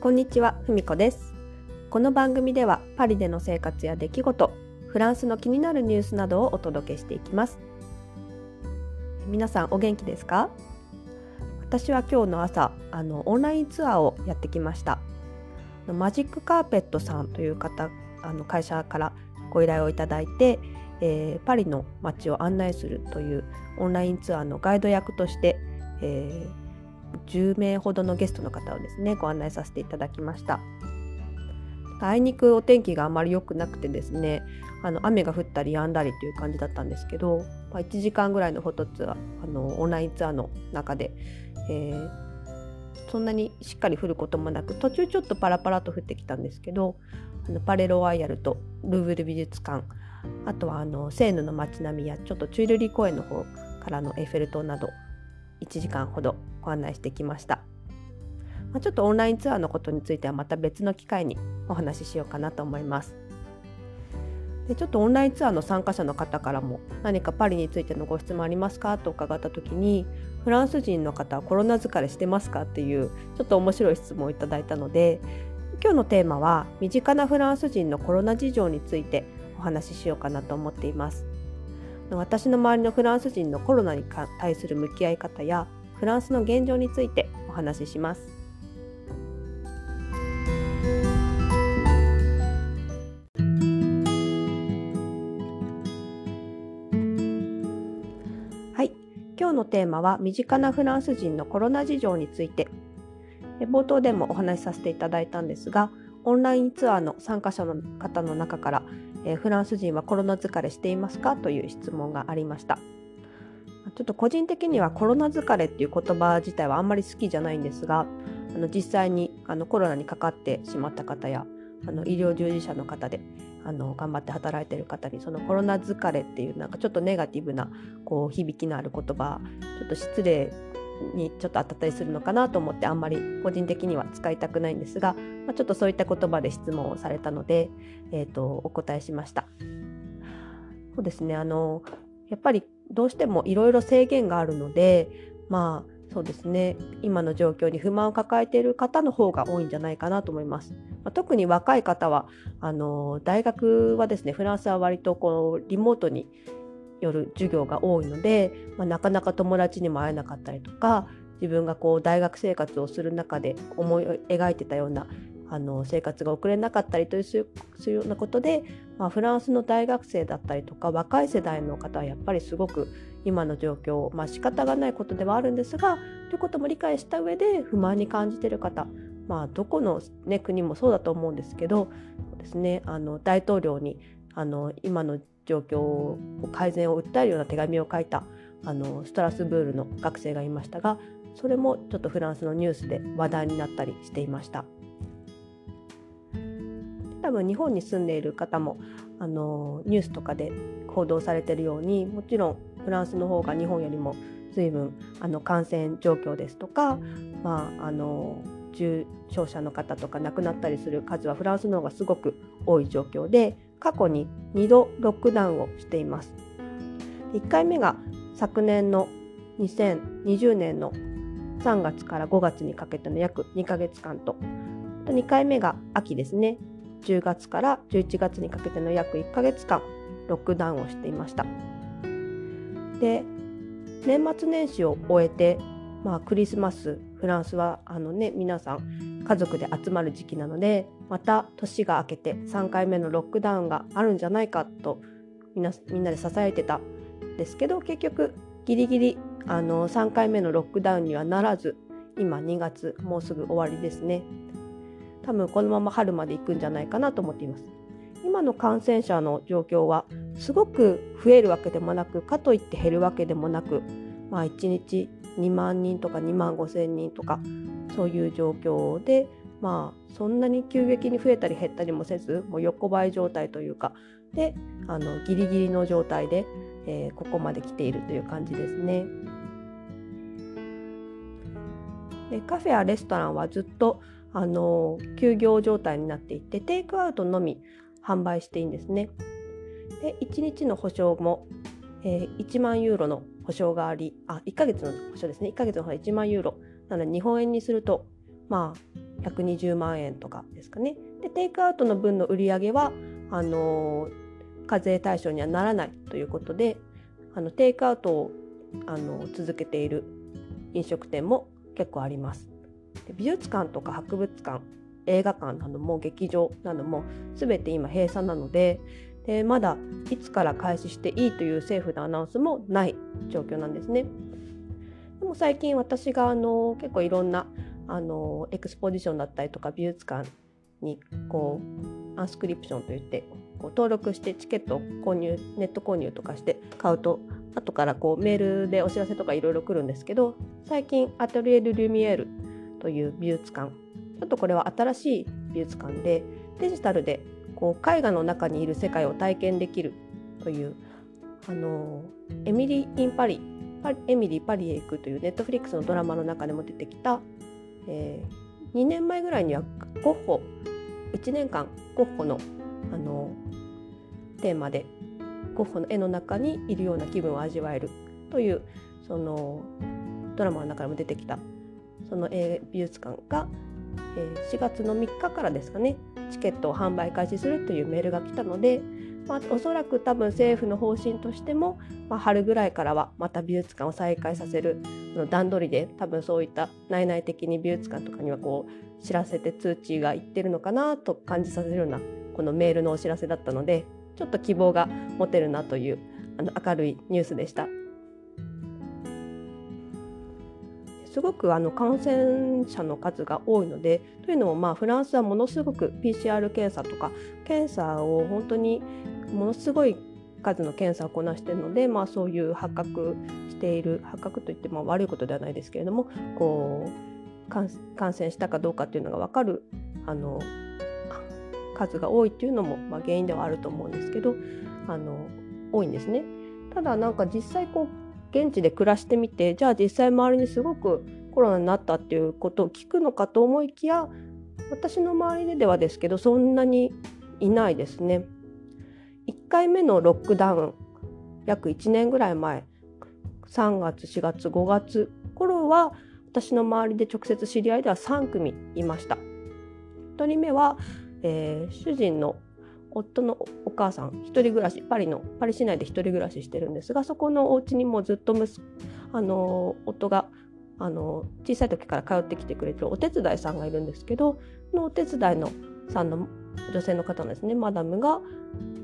こんにちは、ふみこです。この番組ではパリでの生活や出来事、フランスの気になるニュースなどをお届けしていきます。皆さんお元気ですか？私は今日の朝、あのオンラインツアーをやってきました。マジックカーペットさんという方、あの会社からご依頼をいただいて、えーパリの街を案内するというオンラインツアーのガイド役として、えー10名ほどのゲストの方をですねご案内させていただきました。あいにくお天気があまり良くなくてですねあの雨が降ったり止んだりという感じだったんですけど、まあ、1時間ぐらいのフォトツアーあのオンラインツアーの中で、えーそんなにしっかり降ることもなく途中ちょっとパラパラと降ってきたんですけどあのパレロワイヤルとルーブル美術館あとはあのセーヌの街並みやちょっとチュイルリー公園の方からのエッフェル塔など1時間ほどご案内してきました、まあ、ちょっとオンラインツアーのことについてはまた別の機会にお話ししようかなと思います。でちょっとオンラインツアーの参加者の方からも何かパリについてのご質問ありますかと伺った時にフランス人の方はコロナ疲れしてますかっていうちょっと面白い質問をいただいたので今日のテーマは身近なフランス人のコロナ事情についてお話ししようかなと思っています。私の周りのフランス人のコロナに対する向き合い方やフランスの現状についてお話しします。はい、今日のテーマは身近なフランス人のコロナ事情について。冒頭でもお話しさせていただいたんですが、オンラインツアーの参加者の方の中からえーフランス人はコロナ疲れしていますか？という質問がありました。ちょっと個人的にはコロナ疲れっていう言葉自体はあんまり好きじゃないんですがあの実際にあのコロナにかかってしまった方やあの医療従事者の方であの頑張って働いてる方にそのコロナ疲れっていうなんかちょっとネガティブなこう響きのある言葉ちょっと失礼にちょっと当たったりするのかなと思ってあんまり個人的には使いたくないんですが、まあ、ちょっとそういった言葉で質問をされたので、えー、とお答えしました。そうですねあのやっぱりどうしてもいろいろ制限があるのでまあそうですね今の状況に不満を抱えている方の方が多いんじゃないかなと思います。ま、特に若い方はあの大学はですねフランスは割とこうリモートによる授業が多いので、まあ、なかなか友達にも会えなかったりとか自分がこう大学生活をする中で思い描いてたようなあの生活が送れなかったりというするようなことで、まあ、フランスの大学生だったりとか若い世代の方はやっぱりすごく今の状況、まあ仕方がないことではあるんですがということも理解した上で不満に感じている方、まあ、どこの、ね、国もそうだと思うんですけどそうです、ね、あの大統領にあの今の状況を改善を訴えるような手紙を書いたあのストラスブールの学生がいましたがそれもちょっとフランスのニュースで話題になったりしていました。多分日本に住んでいる方もあのニュースとかで報道されているようにもちろんフランスの方が日本よりも随分あの感染状況ですとか、まあ、あの重症者の方とか亡くなったりする数はフランスの方がすごく多い状況で過去に2度ロックダウンをしています。1回目が昨年の2020年の3月から5月にかけての約2ヶ月間と2回目が秋ですね10月から11月にかけての約1ヶ月間ロックダウンをしていましたで年末年始を終えて、まあ、クリスマスフランスはあの、ね、皆さん家族で集まる時期なのでまた年が明けて3回目のロックダウンがあるんじゃないかとみんなみんなで支えてたんですけど結局ギリギリあの3回目のロックダウンにはならず今2月もうすぐ終わりですね。多分このまま春まで行くんじゃないかなと思っています。今の感染者の状況はすごく増えるわけでもなくかといって減るわけでもなく、まあ、1日2万人とか2万5千人とかそういう状況でまあそんなに急激に増えたり減ったりもせずもう横ばい状態というかであのギリギリの状態で、えーここまで来ているという感じですね。でカフェやレストランはずっとあの休業状態になっていてテイクアウトのみ販売していいんですね。で1日の保証も、えー1万ユーロの保証がありあ1ヶ月の保証ですね1ヶ月の保証1万ユーロなので日本円にするとまあ120万円とかですかね。でテイクアウトの分の売り上げはあの課税対象にはならないということであのテイクアウトをあの続けている飲食店も結構あります。で美術館とか博物館映画館なども劇場なども全て今閉鎖なのででまだいつから開始していいという政府のアナウンスもない状況なんですね。も最近私があの結構いろんなあの exposition だったりとか美術館にこう inscription といってこう登録してチケット購入ネット購入とかして買うと後からこうメールでお知らせとかいろいろ来るんですけど最近 Atelier des Lumières という美術館ちょっとこれは新しい美術館でデジタルでこう絵画の中にいる世界を体験できるというあのエミリー・イン・パリエミリー・パリへ行くというネットフリックスのドラマの中でも出てきた、えー、2年前ぐらいにはゴッホ1年間ゴッホのあのテーマでゴッホの絵の中にいるような気分を味わえるというそのドラマの中でも出てきたその美術館が、えー、4月の3日からですかねチケットを販売開始するというメールが来たので、まあ、おそらく多分政府の方針としても、まあ、春ぐらいからはまた美術館を再開させるの段取りで多分そういった内々的に美術館とかにはこう知らせて通知がいってるのかなと感じさせるようなこのメールのお知らせだったのでちょっと希望が持てるなというあの明るいニュースでした。すごくあの感染者の数が多いのでというのもまあフランスはものすごく PCR 検査とか検査を本当にものすごい数の検査をこなしているので、まあ、そういう発覚している発覚といっても悪いことではないですけれどもこう感染したかどうかっていうのが分かるあの数が多いっていうのも、まあ、原因ではあると思うんですけどあの多いんですね。ただなんか実際こう現地で暮らしてみてじゃあ実際周りにすごくコロナになったっていうことを聞くのかと思いきや私の周りでではですけどそんなにいないですね。1回目のロックダウン約1年ぐらい前3月4月5月頃は私の周りで直接知り合いでは3組いました。1人目は、えー、主人の夫のお母さん一人暮らしパリのパリ市内で一人暮らししてるんですがそこのお家にもずっとあの夫があの小さい時から通ってきてくれてるお手伝いさんがいるんですけどのお手伝いのさんの女性の方ですねマダムが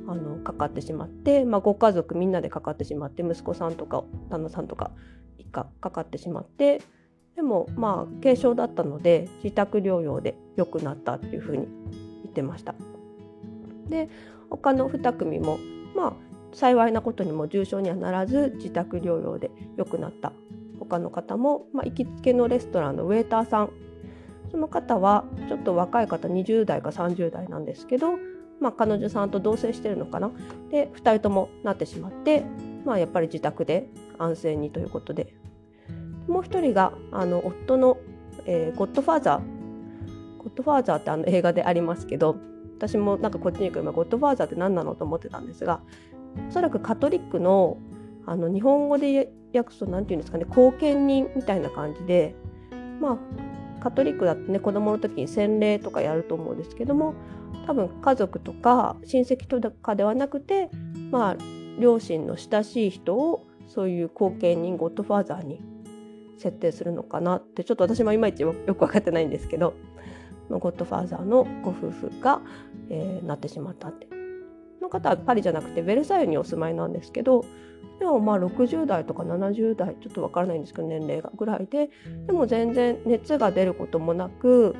あのかかってしまって、まあ、ご家族みんなでかかってしまって息子さんとか旦那さんとか一家かかってしまってでもまあ軽症だったので自宅療養で良くなったっていうふうに言ってました。で他の2組もまあ幸いなことにも重症にはならず自宅療養で良くなった。他の方も、まあ、行きつけのレストランのウェーターさん。その方はちょっと若い方20代か30代なんですけど、まあ、彼女さんと同棲してるのかな。で2人ともなってしまって、まあ、やっぱり自宅で安静にということで。もう1人があの夫の、えー、ゴッドファーザー。ゴッドファーザーってあの映画でありますけど私もなんかこっちに来る前ゴッドファーザーって何なのと思ってたんですがおそらくカトリックのあの日本語で訳すと何て言うんですかね後見人みたいな感じでまあカトリックだってね子供の時に洗礼とかやると思うんですけども多分家族とか親戚とかではなくてまあ両親の親しい人をそういう後見人ゴッドファーザーに設定するのかなってちょっと私もいまいちよく分かってないんですけどゴッドファーザーのご夫婦が、えー、なってしまったって。の方はパリじゃなくてベルサイユにお住まいなんですけどでもまあ60代とか70代ちょっとわからないんですけど年齢がぐらいででも全然熱が出ることもなく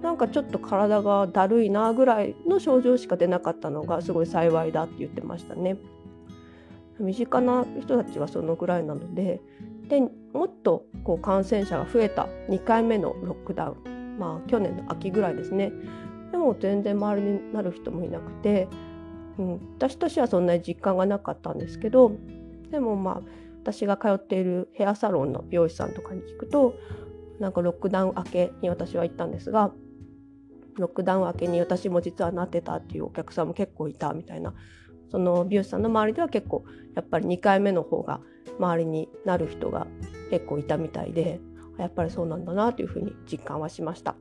なんかちょっと体がだるいなぐらいの症状しか出なかったのがすごい幸いだって言ってましたね。身近な人たちはそのぐらいなのででもっとこう感染者が増えた2回目のロックダウンまあ去年の秋ぐらいですねでも全然周りになる人もいなくて、うん、私としてはそんなに実感がなかったんですけどでもまあ私が通っているヘアサロンの美容師さんとかに聞くとなんかロックダウン明けに私は行ったんですがロックダウン明けに私も実はなってたっていうお客さんも結構いたみたいなその美容師さんの周りでは結構やっぱり2回目の方が周りになる人が結構いたみたいでやっぱりそうなんだなというふうに実感はしました。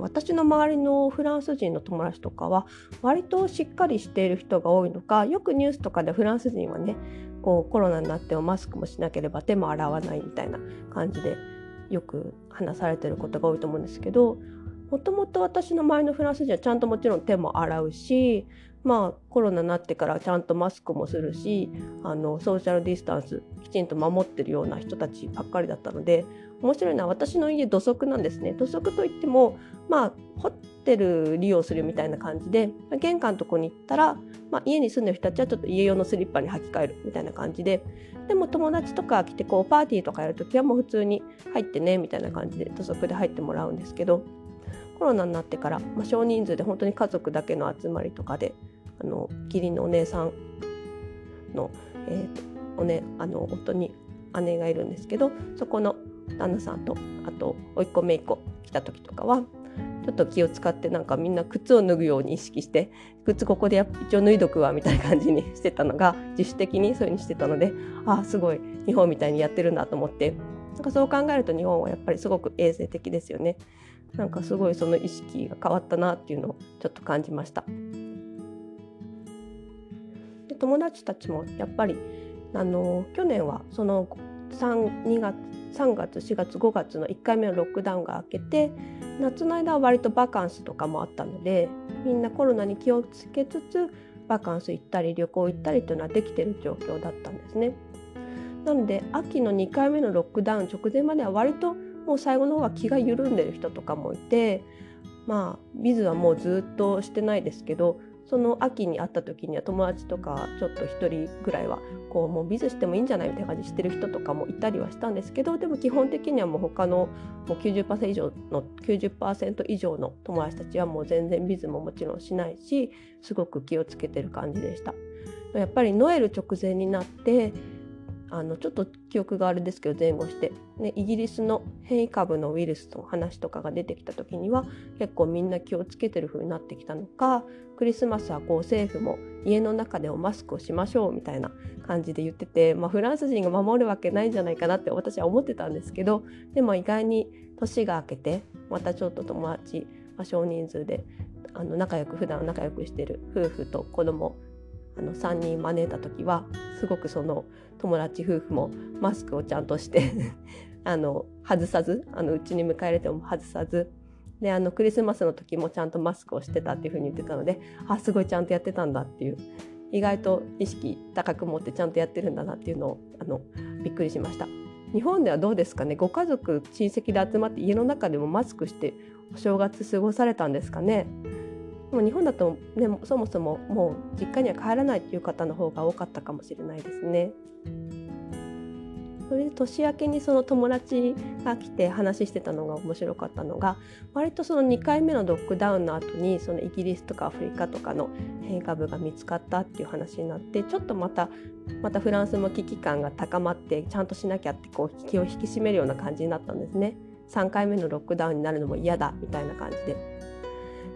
私の周りのフランス人の友達とかは割としっかりしている人が多いのかよくニュースとかでフランス人はねこうコロナになってもマスクもしなければ手も洗わないみたいな感じでよく話されてることが多いと思うんですけどもともと私の周りのフランス人はちゃんともちろん手も洗うしまあコロナになってからちゃんとマスクもするしあのソーシャルディスタンスきちんと守ってるような人たちばっかりだったので面白いのは私の家土足なんですね。土足といってもまあホテル利用するみたいな感じで玄関のとこに行ったら、まあ、家に住んでる人たちはちょっと家用のスリッパに履き替えるみたいな感じででも友達とか来てこうパーティーとかやるときはもう普通に入ってねみたいな感じで土足で入ってもらうんですけどコロナになってから、まあ、少人数で本当に家族だけの集まりとかであの義理のお姉さんの,、えーとおね、あの夫に姉がいるんですけどそこの旦那さんとあと甥っ子姪っ子来た時とかはちょっと気を使ってなんかみんな靴を脱ぐように意識して靴ここで一応脱いどくわみたいな感じにしてたのが自主的にそういうふうにしてたのでああすごい日本みたいにやってるんだと思ってなんかそう考えると日本はやっぱりすごく衛生的ですよね。なんかすごいその意識が変わったなっていうのをちょっと感じました。で友達たちもやっぱりあの去年はその 3, 2月3月4月5月の1回目のロックダウンが明けて夏の間は割とバカンスとかもあったのでみんなコロナに気をつけつつバカンス行ったり旅行行ったりというのはできてる状況だったんですね。なので秋の2回目のロックダウン直前までは割ともう最後の方は気が緩んでる人とかもいてまあビズはもうずっとしてないですけどその秋に会った時には友達とかちょっと1人ぐらいはこうもうビズしてもいいんじゃないみたいな感じしてる人とかもいたりはしたんですけどでも基本的にはもう他のもう90%以上の90%以上の友達たちはもう全然ビズももちろんしないしすごく気をつけてる感じでした。やっぱりノエル直前になってあのちょっと記憶があれですけど前後して、ね、イギリスの変異株のウイルスの話とかが出てきた時には結構みんな気をつけてる風になってきたのかクリスマスはこう政府も家の中でもマスクをしましょうみたいな感じで言ってて、まあ、フランス人が守るわけないんじゃないかなって私は思ってたんですけどでも意外に年が明けてまたちょっと友達、まあ、少人数であの仲良く普段仲良くしてる夫婦と子供あの3人招いた時はすごくその友達夫婦もマスクをちゃんとして あの外さずあのうちに迎え入れても外さずであのクリスマスの時もちゃんとマスクをしてたっていう風に言ってたのであすごいちゃんとやってたんだっていう意外と意識高く持ってちゃんとやってるんだなっていうのをあのびっくりしました。日本ではどうですかね？ご家族親戚で集まって家の中でもマスクしてお正月過ごされたんですかね？もう日本だと、ね、そもそももう実家には帰らないっていう方の方が多かったかもしれないですね。それで年明けにその友達が来て話してたのが面白かったのが割とその2回目のロックダウンの後にそのイギリスとかアフリカとかの変異株が見つかったっていう話になってちょっとまたまたフランスも危機感が高まってちゃんとしなきゃってこう気を引き締めるような感じになったんですね。3回目のロックダウンになるのも嫌だみたいな感じで。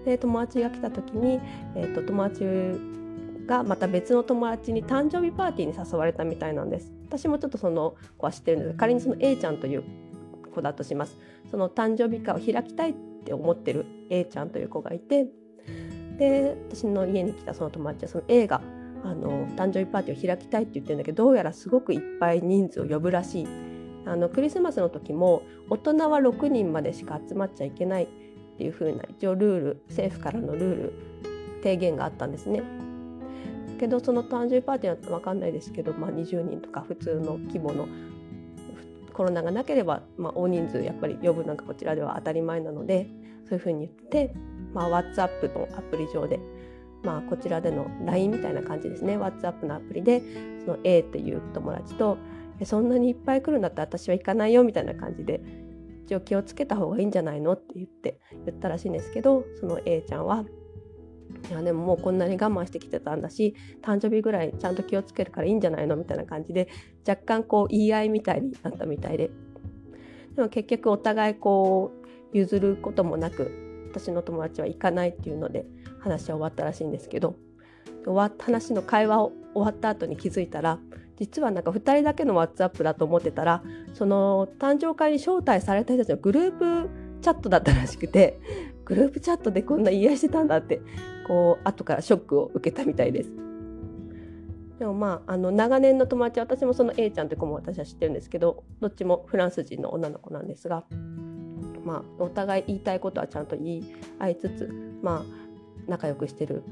で友達が来た時に、えーと、友達がまた別の友達に誕生日パーティーに誘われたみたいなんです。私もちょっとその子は知ってるんです。仮にその A ちゃんという子だとします。その誕生日会を開きたいって思ってる A ちゃんという子がいてで私の家に来たその友達はその A があの誕生日パーティーを開きたいって言ってるんだけどどうやらすごくいっぱい人数を呼ぶらしい。あのクリスマスの時も大人は6人までしか集まっちゃいけない。っていう風な一応ルール政府からのルール提言があったんですね。けどその誕生日パーティーは分かんないですけど、まあ、20人とか普通の規模のコロナがなければ、まあ、大人数やっぱり呼ぶのがこちらでは当たり前なのでそういうふうに言って、まあ、WhatsApp のアプリ上で、まあ、こちらでの LINE みたいな感じですね WhatsApp のアプリでその A っていう友達とそんなにいっぱい来るんだったら私は行かないよみたいな感じで一応気をつけた方がいいんじゃないのって言って言ったらしいんですけどその A ちゃんはいやでももうこんなに我慢してきてたんだし誕生日ぐらいちゃんと気をつけるからいいんじゃないのみたいな感じで若干こう言い合いみたいになったみたいで。でも結局お互いこう譲ることもなく私の友達は行かないっていうので話は終わったらしいんですけど終わった話の会話を終わった後に気づいたら実はなんか2人だけの WhatsApp だと思ってたらその誕生会に招待された人たちのグループチャットだったらしくて グループチャットでこんな言い合いしてたんだってこう後からショックを受けたみたいです。でもまああの長年の友達私もその A ちゃんという子も私は知ってるんですけどどっちもフランス人の女の子なんですが、まあ、お互い言いたいことはちゃんと言い合いつつ、まあ、仲良くしてる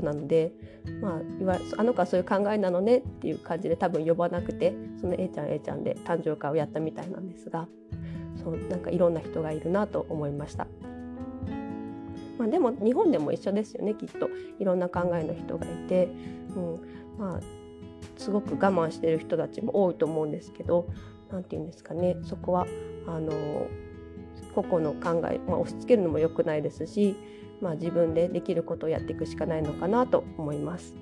子なので、まあ、いわあの子はそういう考えなのねっていう感じで多分呼ばなくてその A ちゃん A ちゃんで誕生会をやったみたいなんですがそうなんかいろんな人がいるなと思いました。まあ、でも日本でも一緒ですよねきっといろんな考えの人がいて、うんまあ、すごく我慢してる人たちも多いと思うんですけど何て言うんですかねそこはあの個々の考え、まあ、押し付けるのも良くないですし、まあ、自分でできることをやっていくしかないのかなと思います。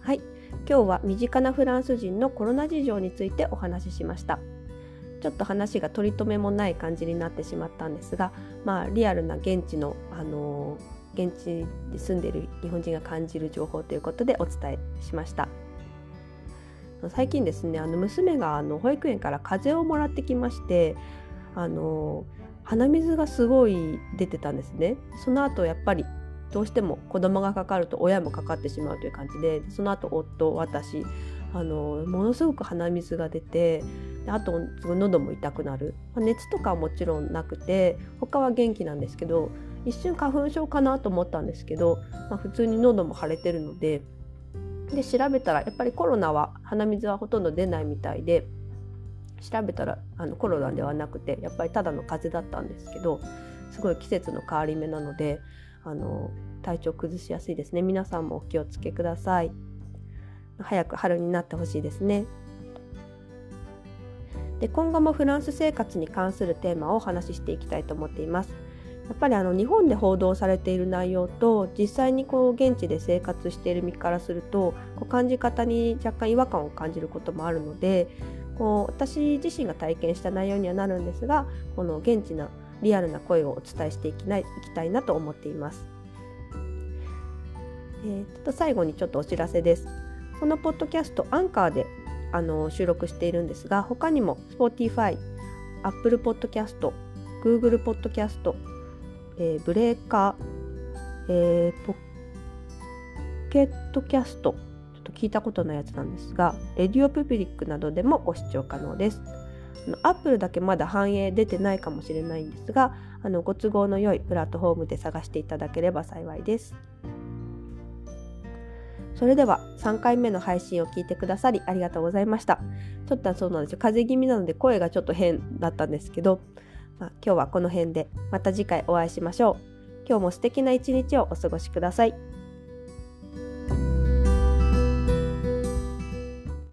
はい今日は身近なフランス人のコロナ事情についてお話ししました。ちょっと話が取り留めもない感じになってしまったんですが、まあ、リアルな現地の、あの現地に住んでいる日本人が感じる情報ということでお伝えしました。最近ですねあの娘があの保育園から風邪をもらってきましてあの鼻水がすごい出てたんですね。その後やっぱりどうしても子供がかかると親もかかってしまうという感じでその後夫私あのものすごく鼻水が出てあと喉も痛くなる、ま、熱とかはもちろんなくて他は元気なんですけど一瞬花粉症かなと思ったんですけど、まあ、普通に喉も腫れてるのでで調べたらやっぱりコロナは鼻水はほとんど出ないみたいで調べたらあのコロナではなくてやっぱりただの風邪だったんですけどすごい季節の変わり目なのであの体調崩しやすいですね。皆さんもお気をつけください。早く春になってほしいですね。で今後もフランス生活に関するテーマをお話ししていきたいと思っています。やっぱりあの日本で報道されている内容と実際にこう現地で生活している身からするとこう感じ方に若干違和感を感じることもあるのでこう私自身が体験した内容にはなるんですがこの現地のリアルな声をお伝えしていきないいきたいなと思っています。えー、ちょっと最後にちょっとお知らせです。このポッドキャストアンカーであの収録しているんですが他にも Spotify、Apple Podcast、Google Podcast、えー、ブレーカー、えー、ポケットキャストちょっと聞いたことないやつなんですがレディオプブリックなどでもご視聴可能です。アップルだけまだ反映出てないかもしれないんですがあのご都合の良いプラットフォームで探していただければ幸いです。それでは3回目の配信を聞いてくださりありがとうございました。ちょっとそうなんですよ。風邪気味なので声がちょっと変だったんですけど、まあ、今日はこの辺でまた次回お会いしましょう。今日も素敵な一日をお過ごしください。